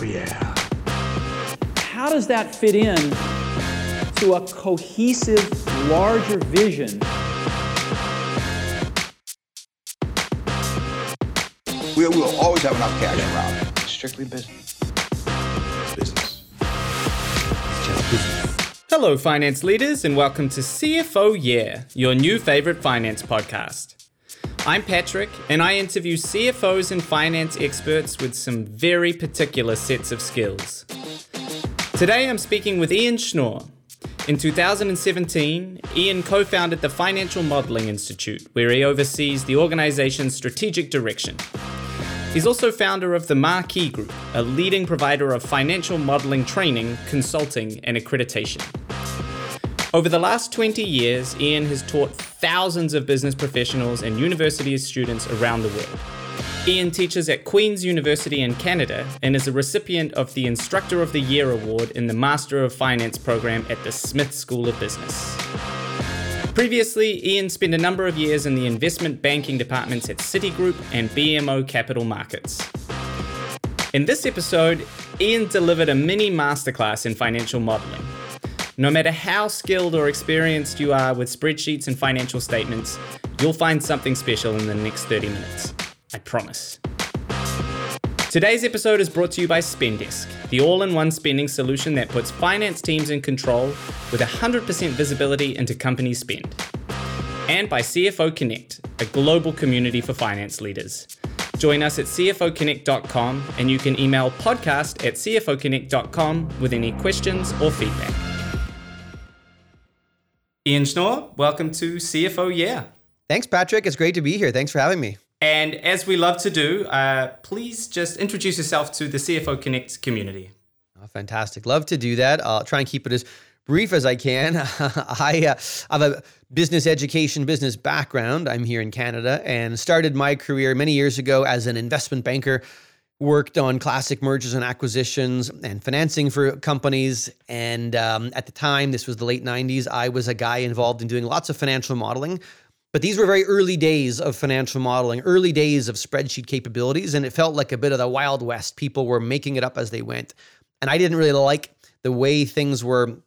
Oh, yeah. How does that fit in to a cohesive, larger vision? We will always have enough cash around. Strictly business. Business. It's just business. Hello, finance leaders, and welcome to CFO Yeah, your new favorite finance podcast. I'm Patrick, and I interview CFOs and finance experts with some very particular sets of skills. Today I'm speaking with Ian Schnoor. In 2017, Ian co founded the Financial Modeling Institute, where he oversees the organization's strategic direction. He's also founder of the Marquee Group, a leading provider of financial modeling training, consulting, and accreditation. Over the last 20 years, Ian has taught thousands of business professionals and university students around the world. Ian teaches at Queen's University in Canada and is a recipient of the Instructor of the Year award in the Master of Finance program at the Smith School of Business. Previously, Ian spent a number of years in the investment banking departments at Citigroup and BMO Capital Markets. In this episode, Ian delivered a mini masterclass in financial modeling. No matter how skilled or experienced you are with spreadsheets and financial statements, you'll find something special in the next 30 minutes. I promise. Today's episode is brought to you by Spendesk, the all in one spending solution that puts finance teams in control with 100% visibility into company spend. And by CFO Connect, a global community for finance leaders. Join us at cfoconnect.com and you can email podcast at cfoconnect.com with any questions or feedback. Ian Schnoor, welcome to CFO Yeah. Thanks, Patrick. It's great to be here. Thanks for having me. And as we love to do, uh, please just introduce yourself to the CFO Connect community. Oh, fantastic. Love to do that. I'll try and keep it as brief as I can. I uh, have a business education, business background. I'm here in Canada and started my career many years ago as an investment banker. Worked on classic mergers and acquisitions and financing for companies. And um, at the time, this was the late 90s, I was a guy involved in doing lots of financial modeling but these were very early days of financial modeling, early days of spreadsheet capabilities, and it felt like a bit of the Wild West. People were making it up as they went. And I didn't really like the way things were.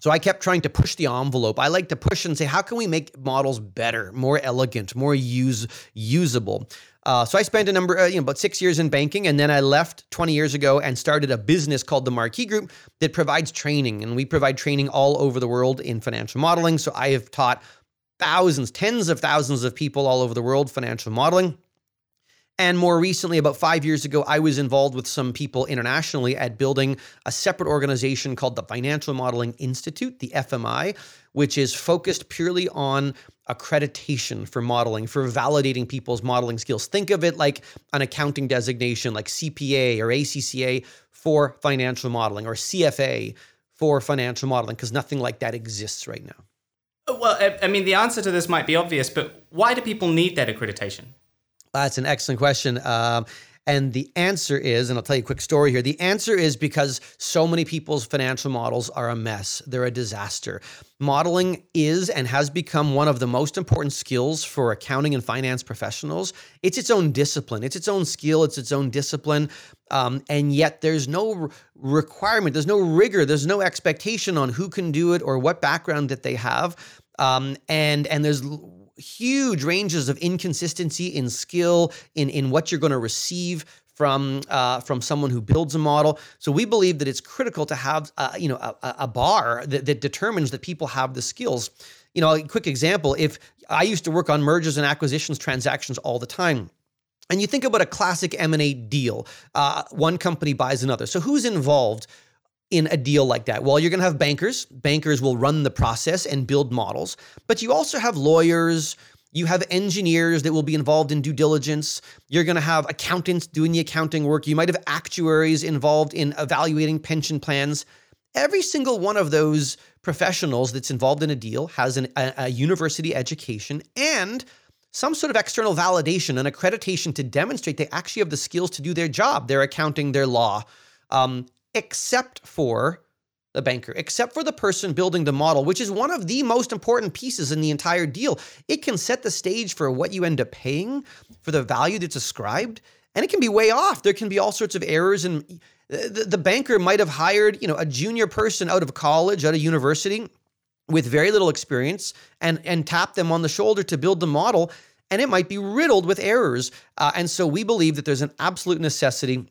So I kept trying to push the envelope. I like to push and say, how can we make models better, more elegant, more use usable? Uh, so I spent a number, uh, you know, about six years in banking, and then I left 20 years ago and started a business called the Marquee Group that provides training, and we provide training all over the world in financial modeling. So I have taught thousands, tens of thousands of people all over the world financial modeling. And more recently, about five years ago, I was involved with some people internationally at building a separate organization called the Financial Modeling Institute, the FMI, which is focused purely on accreditation for modeling, for validating people's modeling skills. Think of it like an accounting designation like CPA or ACCA for financial modeling or CFA for financial modeling, because nothing like that exists right now. Well, I mean, the answer to this might be obvious, but why do people need that accreditation? That's an excellent question. Um, and the answer is, and I'll tell you a quick story here. The answer is because so many people's financial models are a mess. They're a disaster. Modeling is and has become one of the most important skills for accounting and finance professionals. It's its own discipline, it's its own skill, it's its own discipline. Um, and yet there's no requirement, there's no rigor, there's no expectation on who can do it or what background that they have. Um, and and there's huge ranges of inconsistency in skill in in what you're going to receive from uh, from someone who builds a model. So we believe that it's critical to have uh, you know a, a bar that, that determines that people have the skills. You know, a quick example: if I used to work on mergers and acquisitions transactions all the time. And you think about a classic M&A deal. Uh, one company buys another. So who's involved? In a deal like that? Well, you're going to have bankers. Bankers will run the process and build models, but you also have lawyers. You have engineers that will be involved in due diligence. You're going to have accountants doing the accounting work. You might have actuaries involved in evaluating pension plans. Every single one of those professionals that's involved in a deal has an, a, a university education and some sort of external validation, an accreditation to demonstrate they actually have the skills to do their job, their accounting, their law. Um, except for the banker, except for the person building the model, which is one of the most important pieces in the entire deal. It can set the stage for what you end up paying, for the value that's ascribed, and it can be way off. There can be all sorts of errors and the, banker might have hired, you know, a junior person out of college, out of university with very little experience and and tap them on the shoulder to build the model and it might be riddled with errors. Uh, and so we believe that there's an absolute necessity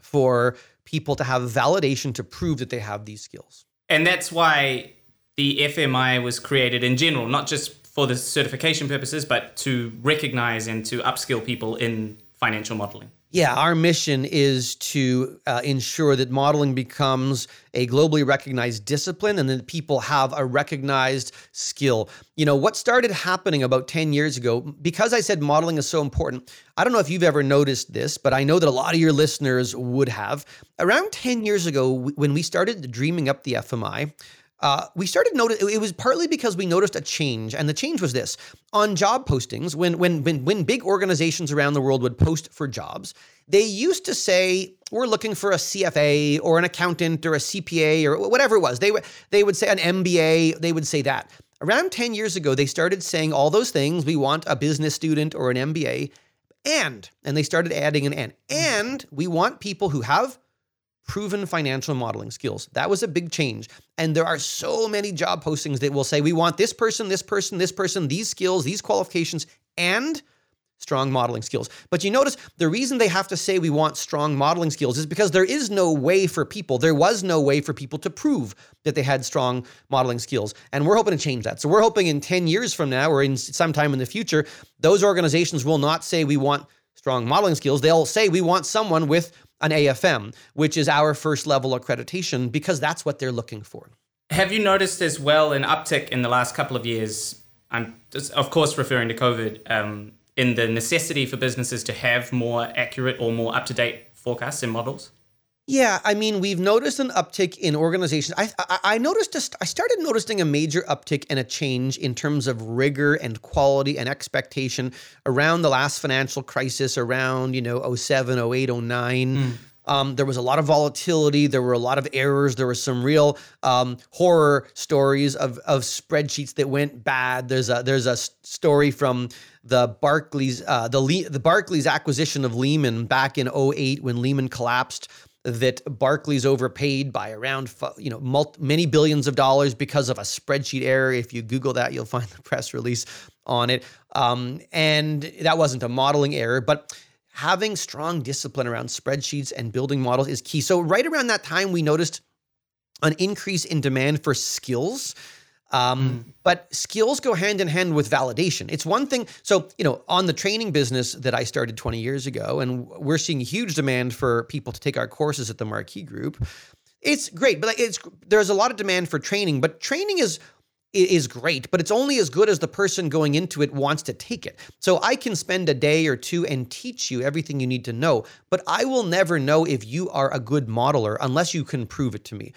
for people to have validation to prove that they have these skills. And that's why the FMI was created in general, not just for the certification purposes, but to recognize and to upskill people in financial modeling. Yeah, our mission is to uh, ensure that modeling becomes a globally recognized discipline and that people have a recognized skill. You know, what started happening about 10 years ago, because I said modeling is so important, I don't know if you've ever noticed this, but I know that a lot of your listeners would have. Around 10 years ago, when we started dreaming up the FMI, uh, we started notice it was partly because we noticed a change, and the change was this: on job postings, when when when when big organizations around the world would post for jobs, they used to say we're looking for a CFA or an accountant or a CPA or whatever it was. They would they would say an MBA. They would say that. Around 10 years ago, they started saying all those things. We want a business student or an MBA, and and they started adding an and. And we want people who have proven financial modeling skills. That was a big change. And there are so many job postings that will say, we want this person, this person, this person, these skills, these qualifications, and strong modeling skills. But you notice the reason they have to say we want strong modeling skills is because there is no way for people, there was no way for people to prove that they had strong modeling skills. And we're hoping to change that. So we're hoping in 10 years from now or in sometime in the future, those organizations will not say we want strong modeling skills. They'll say we want someone with an AFM, which is our first level accreditation, because that's what they're looking for. Have you noticed as well an uptick in the last couple of years? I'm of course referring to COVID um, in the necessity for businesses to have more accurate or more up to date forecasts and models. Yeah, I mean, we've noticed an uptick in organizations. I, I, I noticed, a, I started noticing a major uptick and a change in terms of rigor and quality and expectation around the last financial crisis, around, you know, 07, 08, 09. Mm. Um, there was a lot of volatility. There were a lot of errors. There were some real um, horror stories of, of spreadsheets that went bad. There's a there's a story from the Barclays uh, the Le- the Barclays acquisition of Lehman back in 08 when Lehman collapsed that Barclays overpaid by around you know multi, many billions of dollars because of a spreadsheet error. If you Google that, you'll find the press release on it. Um, and that wasn't a modeling error, but having strong discipline around spreadsheets and building models is key. So right around that time, we noticed an increase in demand for skills um, mm. But skills go hand in hand with validation. It's one thing. So, you know, on the training business that I started 20 years ago, and we're seeing huge demand for people to take our courses at the Marquee Group. It's great, but it's there's a lot of demand for training, but training is is great, but it's only as good as the person going into it wants to take it. So I can spend a day or two and teach you everything you need to know, but I will never know if you are a good modeler unless you can prove it to me.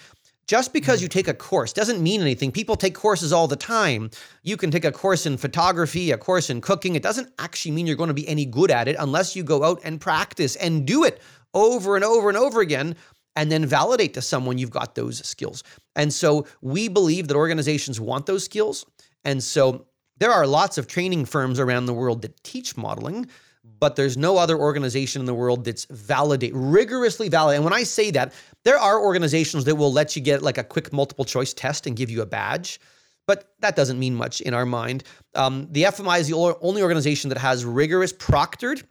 Just because hmm. you take a course doesn't mean anything. People take courses all the time. You can take a course in photography, a course in cooking. It doesn't actually mean you're going to be any good at it unless you go out and practice and do it over and over and over again and then validate to someone you've got those skills. And so we believe that organizations want those skills. And so there are lots of training firms around the world that teach modeling but there's no other organization in the world that's validate rigorously valid. And when I say that, there are organizations that will let you get like a quick multiple choice test and give you a badge, but that doesn't mean much in our mind. Um, the FMI is the only organization that has rigorous proctored.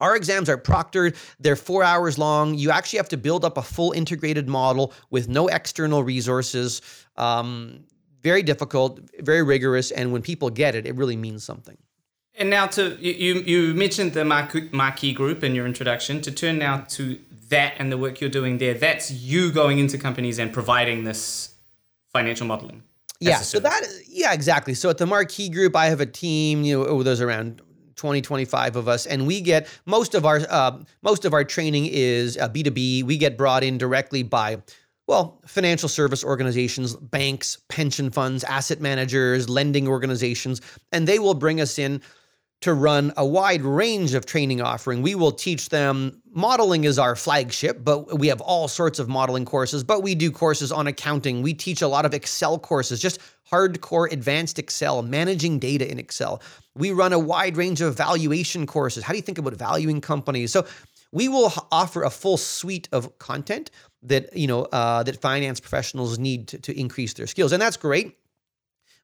Our exams are proctored. They're four hours long. You actually have to build up a full integrated model with no external resources. Um, very difficult, very rigorous. And when people get it, it really means something. And now to you, you mentioned the Marquee Group in your introduction. To turn now to that and the work you're doing there, that's you going into companies and providing this financial modeling. Yeah, so that yeah, exactly. So at the Marquee Group, I have a team. You know, oh, there's around 20 25 of us and we get most of our uh, most of our training is uh, b2b we get brought in directly by well, financial service organizations, banks, pension funds, asset managers, lending organizations, and they will bring us in to run a wide range of training offering. We will teach them modeling is our flagship, but we have all sorts of modeling courses, but we do courses on accounting. We teach a lot of Excel courses, just hardcore advanced Excel, managing data in Excel. We run a wide range of valuation courses. How do you think about valuing companies? So we will offer a full suite of content that you know uh, that finance professionals need to, to increase their skills, and that's great.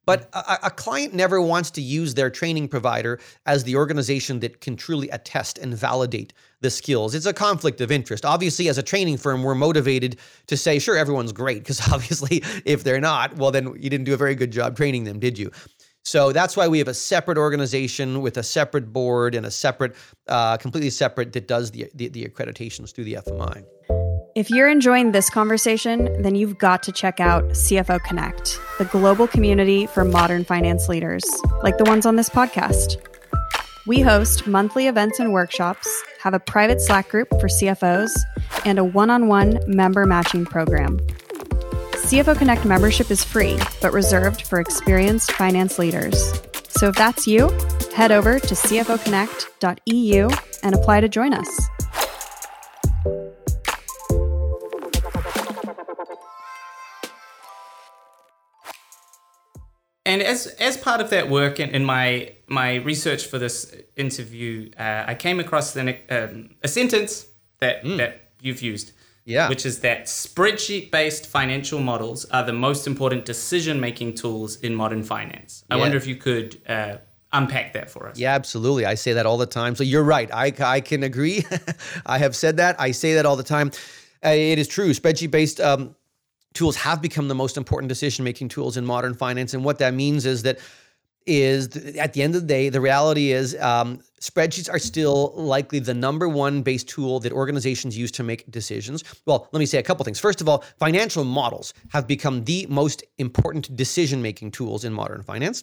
But a, a, client never wants to use their training provider as the organization that can truly attest and validate the skills. It's a conflict of interest. Obviously, as a training firm, we're motivated to say, sure, everyone's great, because obviously, if they're not, well, then you didn't do a very good job training them, did you? So that's why we have a separate organization with a separate board and a separate, uh, completely separate that does the, the, the accreditations through the FMI. If you're enjoying this conversation, then you've got to check out CFO Connect, the global community for modern finance leaders, like the ones on this podcast. We host monthly events and workshops, have a private Slack group for CFOs, and a one on one member matching program. CFO Connect membership is free, but reserved for experienced finance leaders. So if that's you, head over to cfoconnect.eu and apply to join us. And as as part of that work in, in my my research for this interview, uh, I came across the, um, a sentence that mm. that you've used. Yeah. Which is that spreadsheet based financial models are the most important decision making tools in modern finance. I wonder if you could uh, unpack that for us. Yeah, absolutely. I say that all the time. So you're right. I, I can agree. I have said that. I say that all the time. Uh, it is true. Spreadsheet based um, tools have become the most important decision making tools in modern finance. And what that means is that is at the end of the day, the reality is um, spreadsheets are still likely the number one base tool that organizations use to make decisions. Well, let me say a couple things. First of all, financial models have become the most important decision making tools in modern finance.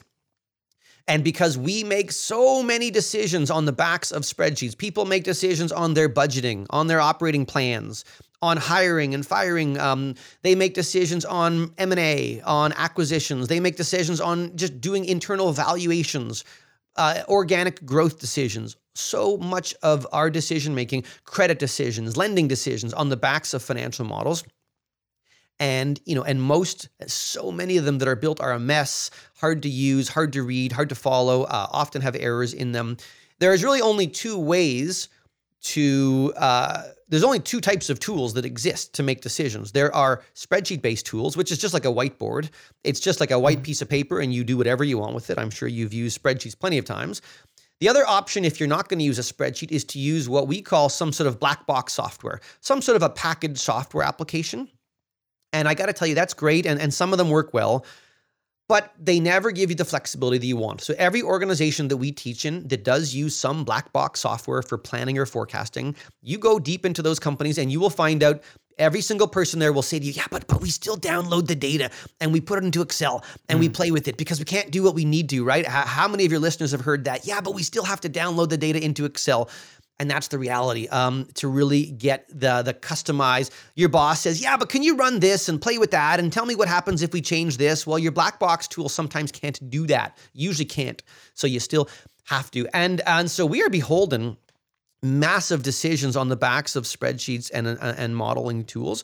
And because we make so many decisions on the backs of spreadsheets, people make decisions on their budgeting, on their operating plans, on hiring and firing. Um, they make decisions on M and A, on acquisitions. They make decisions on just doing internal evaluations, uh, organic growth decisions. So much of our decision making, credit decisions, lending decisions, on the backs of financial models. And you know, and most, so many of them that are built are a mess, hard to use, hard to read, hard to follow, uh, often have errors in them. There is really only two ways to uh, there's only two types of tools that exist to make decisions. There are spreadsheet based tools, which is just like a whiteboard. It's just like a white mm-hmm. piece of paper and you do whatever you want with it. I'm sure you've used spreadsheets plenty of times. The other option, if you're not going to use a spreadsheet, is to use what we call some sort of black box software, some sort of a packaged software application. And I got to tell you, that's great. And, and some of them work well but they never give you the flexibility that you want. So every organization that we teach in that does use some black box software for planning or forecasting, you go deep into those companies and you will find out every single person there will say to you, "Yeah, but but we still download the data and we put it into Excel and mm. we play with it because we can't do what we need to, right?" How, how many of your listeners have heard that? Yeah, but we still have to download the data into Excel and that's the reality um, to really get the the customize. Your boss says yeah but can you run this and play with that and tell me what happens if we change this? Well your black box tool sometimes can't do that usually can't. So you still have to. And and so we are beholden massive decisions on the backs of spreadsheets and and modeling tools.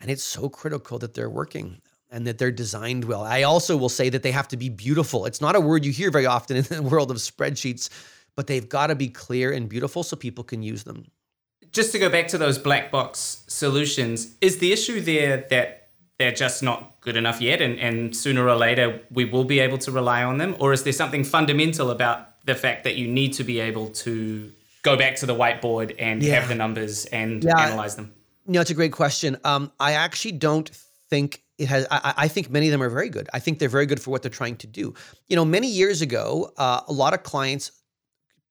And it's so critical that they're working and that they're designed well. I also will say that they have to be beautiful. It's not a word you hear very often in the world of spreadsheets but they've got to be clear and beautiful so people can use them. Just to go back to those black box solutions, is the issue there that they're just not good enough yet and, and sooner or later we will be able to rely on them? Or is there something fundamental about the fact that you need to be able to go back to the whiteboard and yeah. have the numbers and yeah. analyze them? No, it's a great question. Um, I actually don't think it has I, I, think many of them are very good i think they're very good for what they're trying to do you know many years ago uh, a lot of clients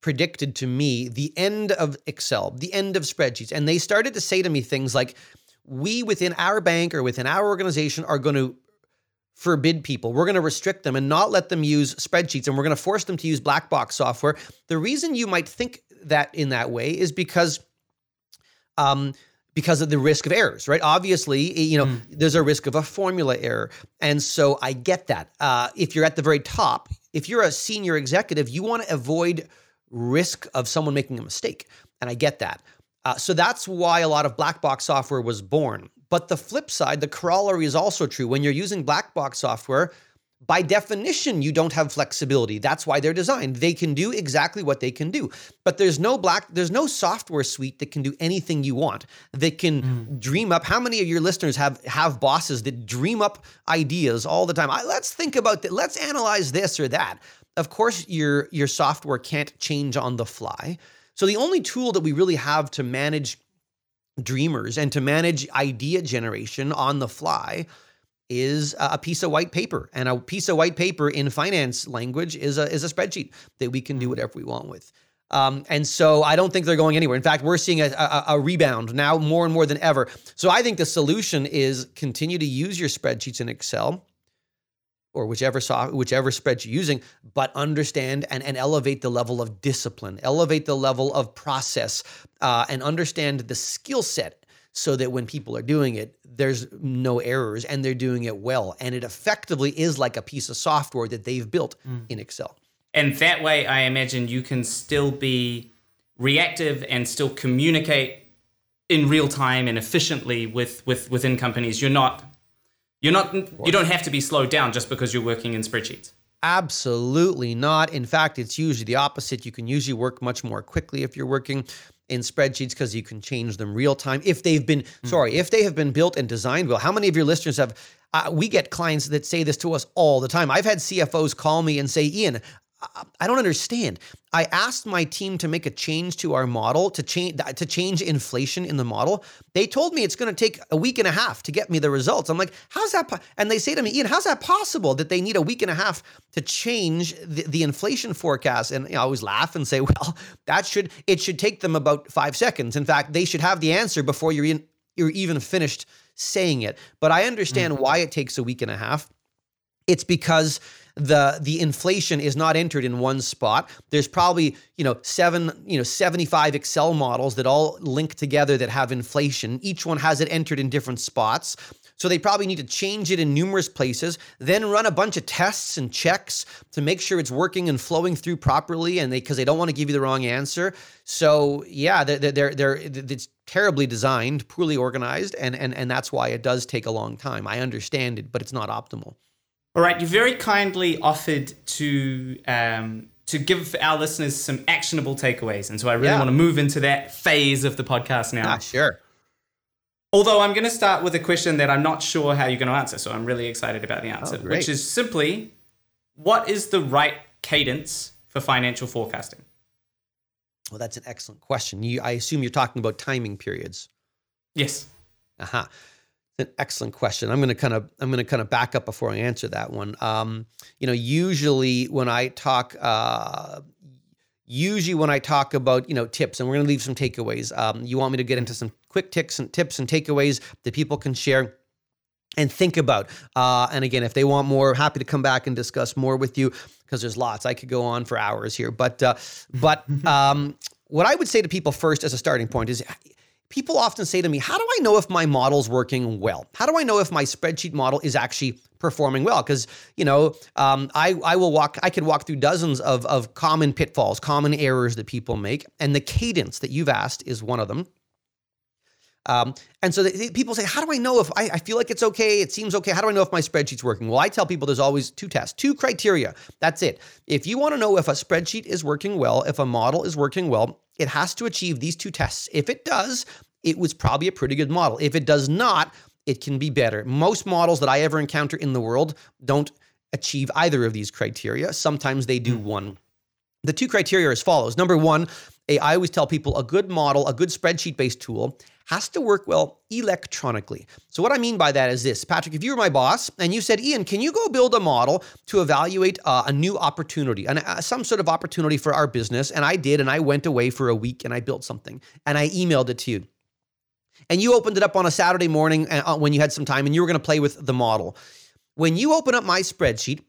predicted to me the end of Excel, the end of spreadsheets. And they started to say to me things like, we within our bank or within our organization are going to forbid people. We're going to restrict them and not let them use spreadsheets and we're going to force them to use black box software. The reason you might think that in that way is because um, because of the risk of errors, right? Obviously, you know, mm. there's a risk of a formula error. And so I get that. Uh, if you're at the very top, if you're a senior executive, you want to avoid risk of someone making a mistake. And I get that. Uh, so that's why a lot of black box software was born. But the flip side, the corollary is also true. When you're using black box software, by definition, you don't have flexibility. That's why they're designed. They can do exactly what they can do. But there's no black, there's no software suite that can do anything you want. That can mm. dream up. How many of your listeners have have bosses that dream up ideas all the time? I, let's think about that. Let's analyze this or that. Of course, your your software can't change on the fly. So the only tool that we really have to manage dreamers and to manage idea generation on the fly is a piece of white paper and a piece of white paper in finance language is a is a spreadsheet that we can do whatever we want with um, and so I don't think they're going anywhere. In fact, we're seeing a, a, a, rebound now more and more than ever. So I think the solution is continue to use your spreadsheets in Excel or whichever soft, whichever spreadsheet you're using, but understand and, and elevate the level of discipline, elevate the level of process, uh, and understand the skill set so that when people are doing it, there's no errors and they're doing it well. And it effectively is like a piece of software that they've built mm. in Excel. And that way, I imagine you can still be reactive and still communicate in real time and efficiently with, with within companies. You're not you're not you don't have to be slowed down just because you're working in spreadsheets. Absolutely not. In fact, it's usually the opposite. You can usually work much more quickly if you're working in spreadsheets because you can change them real time if they've been mm. sorry if they have been built and designed well how many of your listeners have uh, we get clients that say this to us all the time i've had cfos call me and say ian I don't understand. I asked my team to make a change to our model to change to change inflation in the model. They told me it's going to take a week and a half to get me the results. I'm like, how's that? Po-? And they say to me, Ian, how's that possible that they need a week and a half to change the, the inflation forecast? And you know, I always laugh and say, well, that should it should take them about five seconds. In fact, they should have the answer before you're in, you're even finished saying it. But I understand mm-hmm. why it takes a week and a half. It's because the the inflation is not entered in one spot. There's probably you know seven you know 75 Excel models that all link together that have inflation. Each one has it entered in different spots. So they probably need to change it in numerous places, then run a bunch of tests and checks to make sure it's working and flowing through properly. And they because they don't want to give you the wrong answer. So yeah, they're they're, they're it's terribly designed, poorly organized, and and and that's why it does take a long time. I understand it, but it's not optimal. All right, you very kindly offered to um, to give our listeners some actionable takeaways, and so I really yeah. want to move into that phase of the podcast now. Ah, sure. Although I'm going to start with a question that I'm not sure how you're going to answer, so I'm really excited about the answer, oh, which is simply, what is the right cadence for financial forecasting? Well, that's an excellent question. You, I assume you're talking about timing periods. Yes. Aha. Uh-huh an excellent question. I'm going to kind of I'm going to kind of back up before I answer that one. Um, you know, usually when I talk, uh, usually when I talk about you know tips, and we're going to leave some takeaways. Um, you want me to get into some quick tips and tips and takeaways that people can share and think about. Uh, and again, if they want more, happy to come back and discuss more with you because there's lots. I could go on for hours here, but uh, but um, what I would say to people first as a starting point is people often say to me, How do I know if my model's working well? How do I know if my spreadsheet model is actually performing well? Because, you know, um, I, I will walk, I could walk through dozens of, of common pitfalls, common errors that people make. And the cadence that you've asked is one of them. Um, and so people say, How do I know if I, I, feel like it's okay? It seems okay. How do I know if my spreadsheet's working? Well, I tell people there's always two tests, two criteria. That's it. If you want to know if a spreadsheet is working well, if a model is working well, it has to achieve these two tests. If it does, it was probably a pretty good model. If it does not, it can be better. Most models that I ever encounter in the world don't achieve either of these criteria. Sometimes they do hmm. one. The two criteria are as follows. Number one, a, I always tell people a good model, a good spreadsheet based tool has to work well electronically. So, what I mean by that is this Patrick, if you were my boss and you said, Ian, can you go build a model to evaluate uh, a new opportunity, and uh, some sort of opportunity for our business? And I did, and I went away for a week and I built something and I emailed it to you and you opened it up on a Saturday morning uh, when you had some time and you were going to play with the model. When you open up my spreadsheet,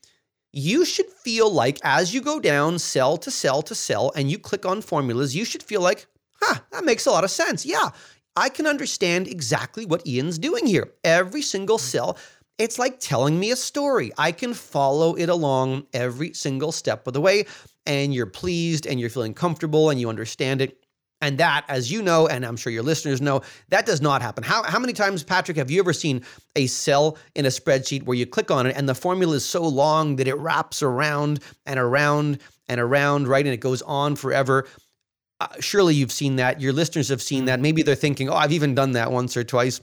you should feel like as you go down cell to cell to cell and you click on formulas, you should feel like, huh, that makes a lot of sense. Yeah, I can understand exactly what Ian's doing here. Every single mm. cell it's like telling me a story. I can follow it along every single step of the way, and you're pleased and you're feeling comfortable and you understand it. And that, as you know, and I'm sure your listeners know, that does not happen. How, how many times, Patrick, have you ever seen a cell in a spreadsheet where you click on it and the formula is so long that it wraps around and around and around, right? And it goes on forever. Uh, surely you've seen that. Your listeners have seen that. Maybe they're thinking, oh, I've even done that once or twice.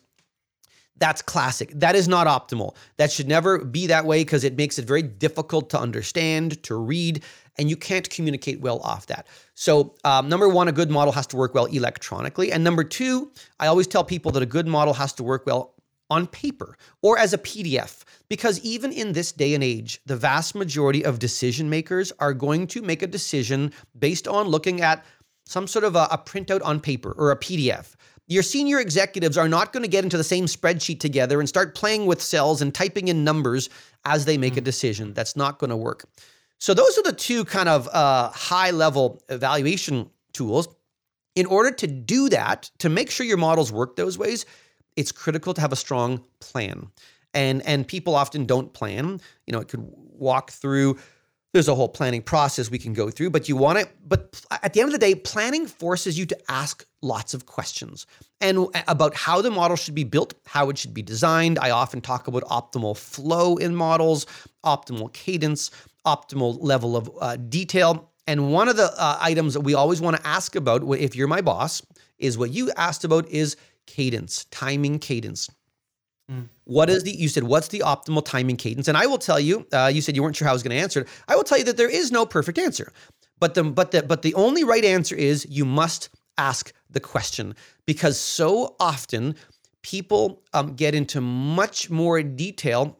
That's classic. That is not optimal. That should never be that way because it makes it very difficult to understand, to read, and you can't communicate well off that. So, um, number one, a good model has to work well electronically. And number two, I always tell people that a good model has to work well on paper or as a PDF. Because even in this day and age, the vast majority of decision makers are going to make a decision based on looking at some sort of a, a printout on paper or a PDF. Your senior executives are not going to get into the same spreadsheet together and start playing with cells and typing in numbers as they make a decision. That's not going to work. So, those are the two kind of uh, high level evaluation tools. In order to do that, to make sure your models work those ways, it's critical to have a strong plan. And, and people often don't plan. You know, it could walk through there's a whole planning process we can go through, but you want it. But at the end of the day, planning forces you to ask lots of questions and about how the model should be built, how it should be designed. I often talk about optimal flow in models, optimal cadence, optimal level of uh, detail. And one of the uh, items that we always want to ask about, if you're my boss, is what you asked about is cadence, timing cadence. Mm. What is the, you said, what's the optimal timing cadence? And I will tell you, uh, you said you weren't sure how I was going to answer it. I will tell you that there is no perfect answer. But the, but the, but the only right answer is you must ask the question because so often people um, get into much more detail.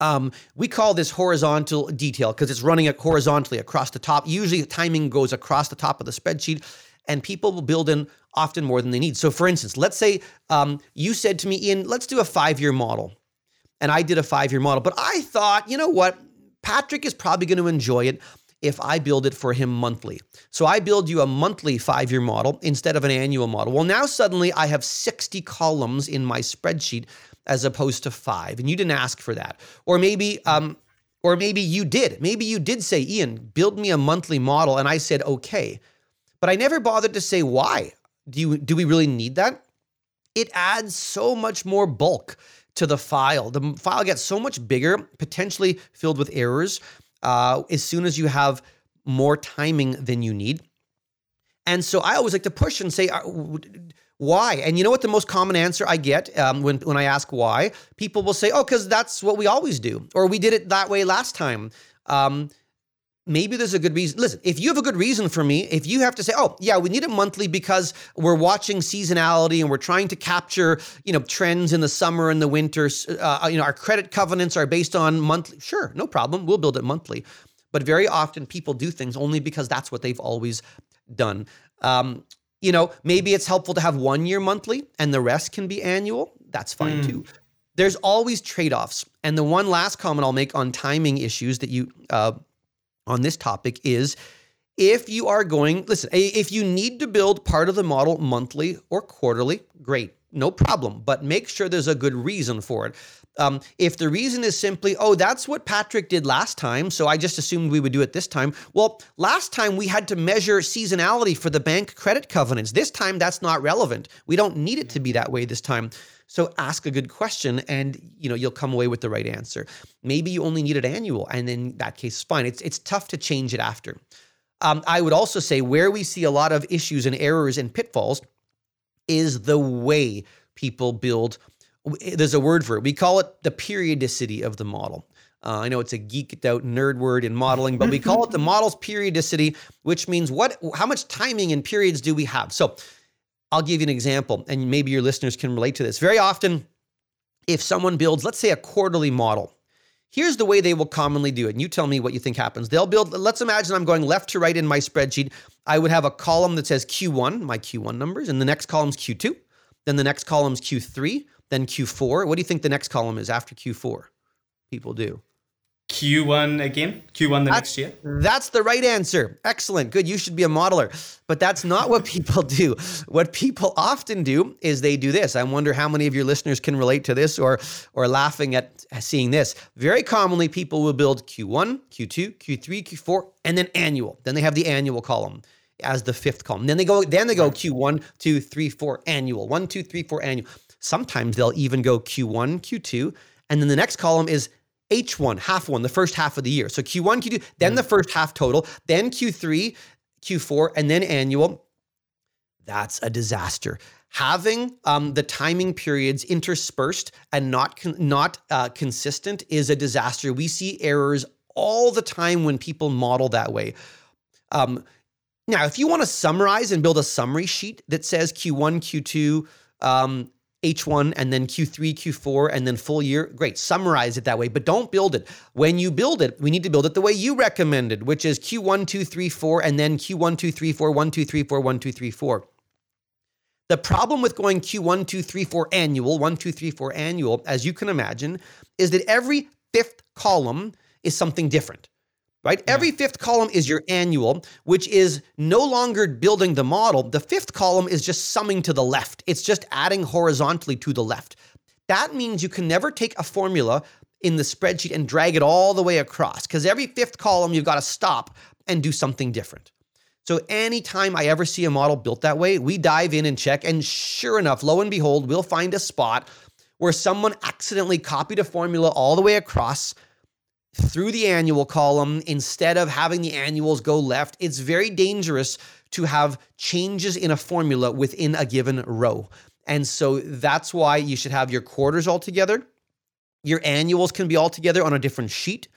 Um, we call this horizontal detail because it's running horizontally across the top. Usually, the timing goes across the top of the spreadsheet and people will build in often more than they need. So, for instance, let's say um, you said to me, Ian, let's do a five year model. And I did a five year model, but I thought, you know what? Patrick is probably going to enjoy it if I build it for him monthly. So I build you a monthly five year model instead of an annual model. Well, now suddenly I have 60 columns in my spreadsheet as opposed to five, and you didn't ask for that. Or maybe, um, or maybe you did. Maybe you did say, Ian, build me a monthly model. And I said, okay but I never bothered to say why. Do you do we really need that? It adds so much more bulk to the file. The file gets so much bigger, potentially filled with errors, uh, as soon as you have more timing than you need. And so I always like to push and say, uh, why? And you know what the most common answer I get um, when, when I ask why? People will say, oh, because that's what we always do, or we did it that way last time. Um, maybe there's a good reason. Listen, if you have a good reason for me, if you have to say, "Oh, yeah, we need it monthly because we're watching seasonality and we're trying to capture, you know, trends in the summer and the winter, uh, you know, our credit covenants are based on monthly." Sure, no problem. We'll build it monthly. But very often people do things only because that's what they've always done. Um, you know, maybe it's helpful to have one year monthly and the rest can be annual. That's fine mm. too. There's always trade offs. And the one last comment I'll make on timing issues that you uh, on this topic is if you are going, listen, if you need to build part of the model monthly or quarterly, great, no problem, but make sure there's a good reason for it. Um, if the reason is simply, oh, that's what Patrick did last time, so I just assumed we would do it this time. Well, last time we had to measure seasonality for the bank credit covenants. This time that's not relevant. We don't need it to be that way this time. So ask a good question and you know you'll come away with the right answer. Maybe you only need it annual and in that case fine. It's it's tough to change it after. Um, I would also say where we see a lot of issues and errors and pitfalls is the way people build. There's a word for it. We call it the periodicity of the model. Uh, I know it's a geeked out nerd word in modeling, but we call it the model's periodicity, which means what, how much timing and periods do we have? So I'll give you an example, and maybe your listeners can relate to this. Very often, if someone builds, let's say, a quarterly model, here's the way they will commonly do it. And you tell me what you think happens. They'll build, let's imagine I'm going left to right in my spreadsheet. I would have a column that says Q1, my Q1 numbers, and the next column's Q2. Then the next column's Q3, then Q4. What do you think the next column is after Q4? People do. Q1 again? Q1 the next year? That's the right answer. Excellent. Good. You should be a modeler. But that's not what people do. What people often do is they do this. I wonder how many of your listeners can relate to this or or laughing at seeing this. Very commonly people will build Q1, Q2, Q3, Q4 and then annual. Then they have the annual column as the fifth column. Then they go then they go Q1, 2, 3, 4 annual. 1 2 3 4 annual. Sometimes they'll even go Q1, Q2 and then the next column is H1, half one, the first half of the year. So Q1, Q2, then mm. the first half total, then Q3, Q4, and then annual. That's a disaster. Having um, the timing periods interspersed and not con- not uh, consistent is a disaster. We see errors all the time when people model that way. Um, now, if you want to summarize and build a summary sheet that says Q1, Q2, um, H1 and then Q3, Q4, and then full year. Great. Summarize it that way, but don't build it. When you build it, we need to build it the way you recommended, which is Q1, 2, 3, 4, and then Q1, 2, 3, 4, 1, 2, 3, 4, 1, 2, 3, 4. The problem with going Q1, 2, 3, 4 annual, 1, 2, 3, 4 annual, as you can imagine, is that every fifth column is something different right? Yeah. Every fifth column is your annual, which is no longer building the model. The fifth column is just summing to the left, it's just adding horizontally to the left. That means you can never take a formula in the spreadsheet and drag it all the way across because every fifth column you've got to stop and do something different. So anytime I ever see a model built that way, we dive in and check. And sure enough, lo and behold, we'll find a spot where someone accidentally copied a formula all the way across through the annual column instead of having the annuals go left. It's very dangerous to have changes in a formula within a given row. And so that's why you should have your quarters all together. Your annuals can be all together on a different sheet.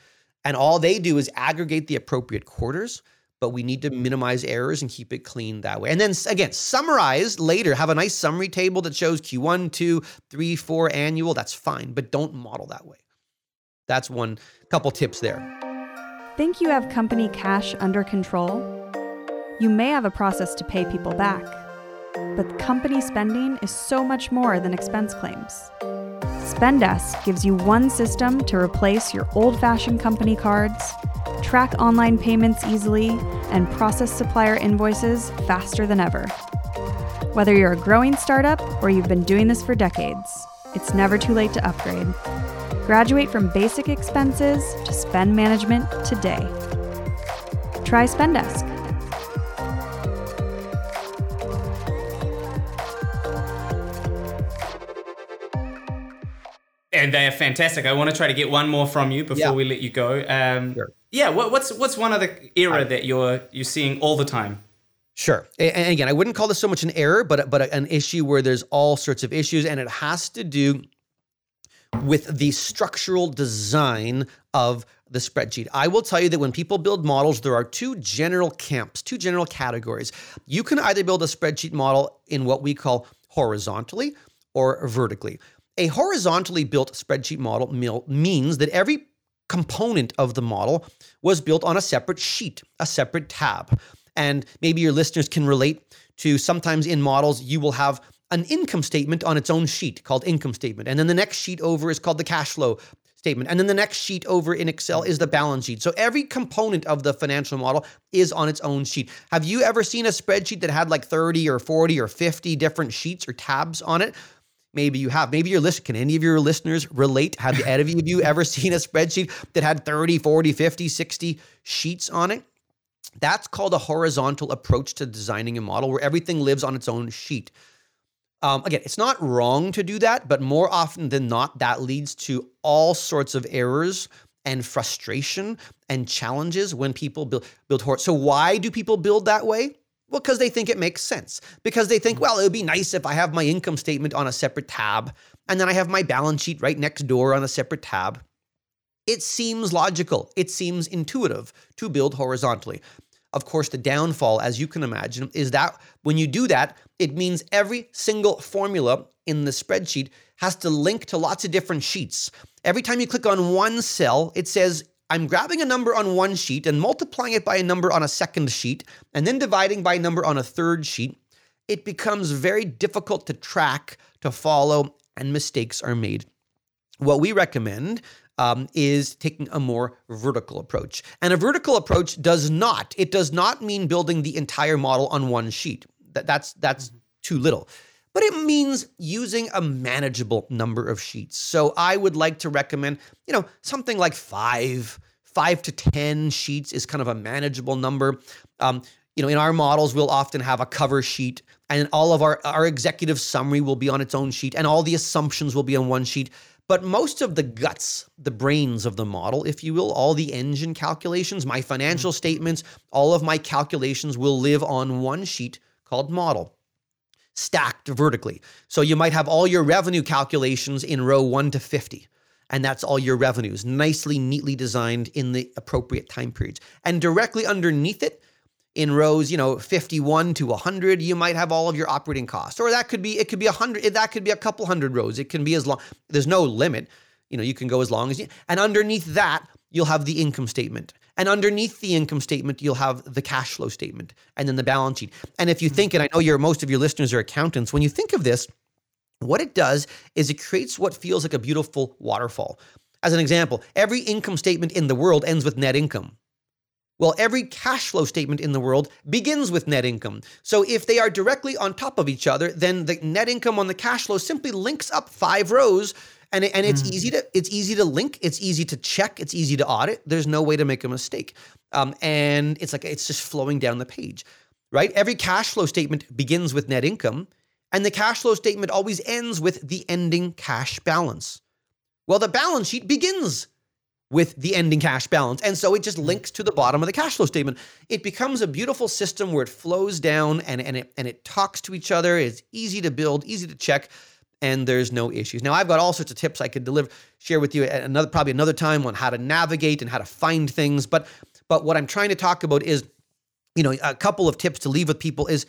And all they do is aggregate the appropriate quarters, but we need to minimize errors and keep it clean that way. And then again, summarize later, have a nice summary table that shows Q1, 2, 3, 4 annual. That's fine, but don't model that way. That's one couple tips there. Think you have company cash under control? You may have a process to pay people back, but company spending is so much more than expense claims. Spendesk gives you one system to replace your old fashioned company cards, track online payments easily, and process supplier invoices faster than ever. Whether you're a growing startup or you've been doing this for decades, it's never too late to upgrade. Graduate from basic expenses to spend management today. Try Spendesk. And they are fantastic. I want to try to get one more from you before yeah. we let you go. Um, sure. Yeah, what, what's what's one other era that you're you're seeing all the time? Sure. And again, I wouldn't call this so much an error, but but an issue where there's all sorts of issues, and it has to do with the structural design of the spreadsheet. I will tell you that when people build models, there are two general camps, two general categories. You can either build a spreadsheet model in what we call horizontally or vertically. A horizontally built spreadsheet model means that every component of the model was built on a separate sheet, a separate tab. And maybe your listeners can relate to sometimes in models, you will have an income statement on its own sheet called income statement. And then the next sheet over is called the cash flow statement. And then the next sheet over in Excel is the balance sheet. So every component of the financial model is on its own sheet. Have you ever seen a spreadsheet that had like 30 or 40 or 50 different sheets or tabs on it? Maybe you have. Maybe your list. Can any of your listeners relate? Have any of you ever seen a spreadsheet that had 30, 40, 50, 60 sheets on it? That's called a horizontal approach to designing a model where everything lives on its own sheet. Um, again, it's not wrong to do that, but more often than not, that leads to all sorts of errors and frustration and challenges when people build build horse. So why do people build that way? Well, because they think it makes sense. Because they think, well, it would be nice if I have my income statement on a separate tab, and then I have my balance sheet right next door on a separate tab. It seems logical. It seems intuitive to build horizontally. Of course, the downfall, as you can imagine, is that when you do that, it means every single formula in the spreadsheet has to link to lots of different sheets. Every time you click on one cell, it says, I'm grabbing a number on one sheet and multiplying it by a number on a second sheet, and then dividing by a number on a third sheet. It becomes very difficult to track, to follow, and mistakes are made. what we recommend um, is taking a more vertical approach. And a vertical approach does not, it does not mean building the entire model on one sheet. That, that's that's too little. But it means using a manageable number of sheets. So I would like to recommend, you know, something like five, five to 10 sheets is kind of a manageable number. Um, you know, in our models, we'll often have a cover sheet and all of our, our executive summary will be on its own sheet and all the assumptions will be on one sheet. But most of the guts, the brains of the model, if you will, all the engine calculations, my financial mm. statements, all of my calculations will live on one sheet called model, stacked vertically. So you might have all your revenue calculations in row 1 to 50 and that's all your revenues, nicely, neatly designed in the appropriate time periods. And directly underneath it, in rows, you know, 51 to 100, you might have all of your operating costs. Or that could be, it could be a 100, eh, that could be a couple hundred rows. It can be as long, there's no limit. You know, you can go as long as you, and underneath that, you'll have the income statement. And underneath the income statement, you'll have the cash flow statement and then the balance sheet. And if you think, and I know your most of your listeners are accountants, when you think of this, what it does is it creates what feels like a beautiful waterfall. As an example, every income statement in the world ends with net income. Well, every cash flow statement in the world begins with net income. So if they are directly on top of each other, then the net income on the cash flow simply links up five rows and, and it's mm. easy to it's easy to link, it's easy to check, it's easy to audit. There's no way to make a mistake. Um, and it's like it's just flowing down the page, right? Every cash flow statement begins with net income, and the cash flow statement always ends with the ending cash balance. Well, the balance sheet begins with the ending cash balance. And so it just mm-hmm. links to the bottom of the cash flow statement. It becomes a beautiful system where it flows down and, and, it, and it talks to each other. It's easy to build, easy to check, and there's no issues. Now, I've got all sorts of tips I could deliver, share with you at another, probably another time on how to navigate and how to find things. But, but what I'm trying to talk about is, you know, a couple of tips to leave with people is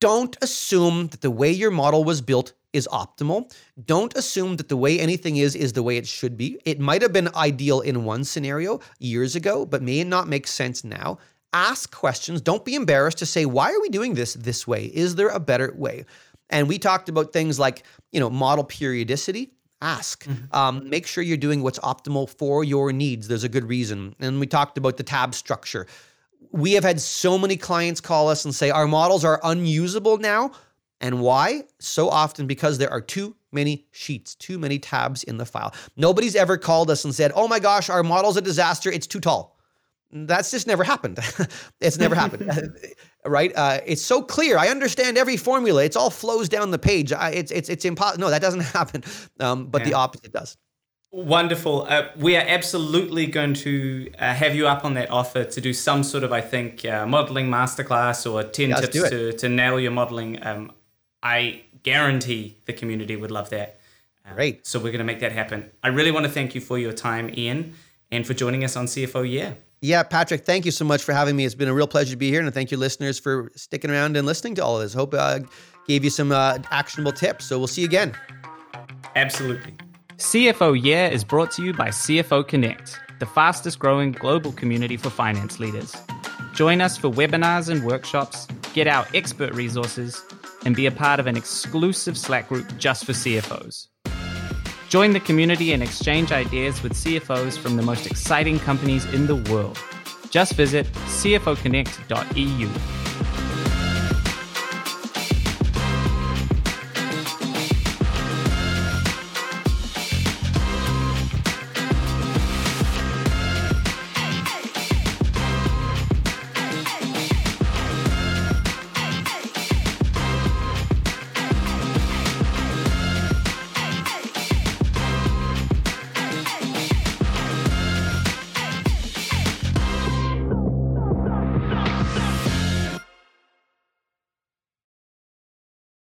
don't assume that the way your model was built is optimal. Don't assume that the way anything is is the way it should be. It might have been ideal in one scenario years ago, but may not make sense now. Ask questions. Don't be embarrassed to say, why are we doing this this way? Is there a better way? And we talked about things like, you know, model periodicity. Ask. Mm-hmm. Um, make sure you're doing what's optimal for your needs. There's a good reason. And we talked about the tab structure. We have had so many clients call us and say, our models are unusable now and why? So often because there are too many sheets, too many tabs in the file. Nobody's ever called us and said, oh my gosh, our model's a disaster, it's too tall. That's just never happened. it's never happened, right? Uh, it's so clear. I understand every formula. It's all flows down the page. I, it's it's it's impossible. No, that doesn't happen. Um, but yeah. the opposite does. Wonderful. Uh, we are absolutely going to uh, have you up on that offer to do some sort of, I think, uh, modeling masterclass or 10 yeah, tips to, to nail your modeling. Um, I guarantee the community would love that. Uh, Great. So we're going to make that happen. I really want to thank you for your time, Ian, and for joining us on CFO Yeah. Yeah, Patrick, thank you so much for having me. It's been a real pleasure to be here, and thank you, listeners, for sticking around and listening to all of this. Hope I uh, gave you some uh, actionable tips. So we'll see you again. Absolutely. CFO Yeah is brought to you by CFO Connect, the fastest growing global community for finance leaders. Join us for webinars and workshops, get our expert resources, and be a part of an exclusive Slack group just for CFOs. Join the community and exchange ideas with CFOs from the most exciting companies in the world. Just visit cfoconnect.eu.